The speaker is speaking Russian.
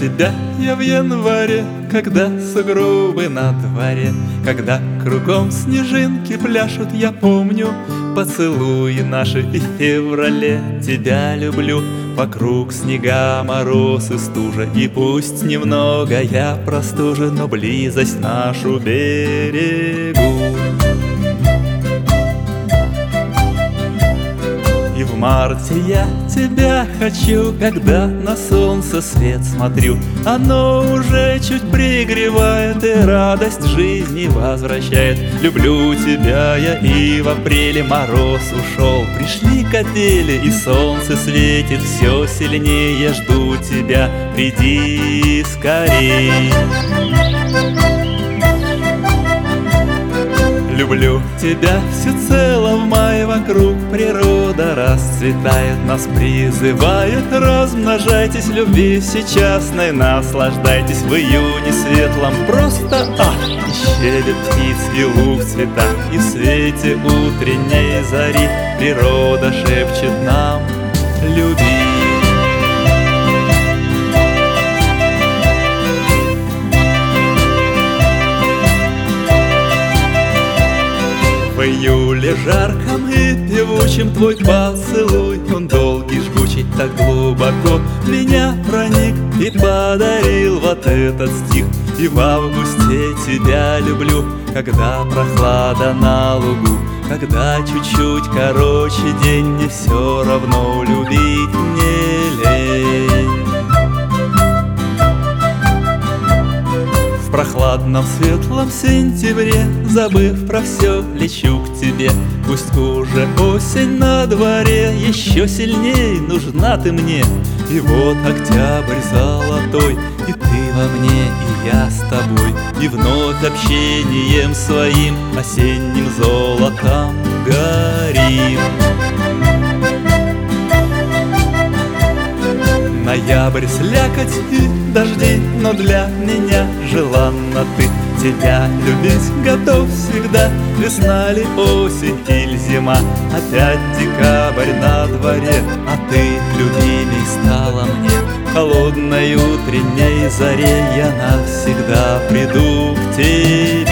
тебя я в январе, когда сугробы на дворе, когда кругом снежинки пляшут, я помню поцелуи наши и в феврале тебя люблю. Вокруг снега, мороз и стужа, и пусть немного я простужен, но близость нашу берегу. Марте я тебя хочу, когда на солнце свет смотрю. Оно уже чуть пригревает и радость жизни возвращает. Люблю тебя я и в апреле мороз ушел. Пришли капели и солнце светит все сильнее. Жду тебя, приди скорей. Люблю тебя всецело в мае вокруг Природа расцветает, нас призывает Размножайтесь, любви всечастной Наслаждайтесь в июне светлом. Просто и щебет птиц, и луг в цветах И в свете утренней зари Природа шепчет нам люби июле жарком и певучим твой поцелуй Он долгий, жгучий, так глубоко Меня проник и подарил вот этот стих. И в августе тебя люблю Когда прохлада на лугу Когда чуть-чуть короче день Мне все равно любить Прохладном светлом сентябре Забыв про все, лечу к тебе. Пусть уже осень на дворе Еще сильнее нужна ты мне. И вот октябрь золотой И ты во мне, и я с тобой. И вновь общением своим Осенним золотом горим Ноябрь, слякоть и дожди, но для меня желанна ты Тебя любить готов всегда, весна ли, осень или зима Опять декабрь на дворе, а ты любимей стала мне. Холодной утренней заре я навсегда приду к тебе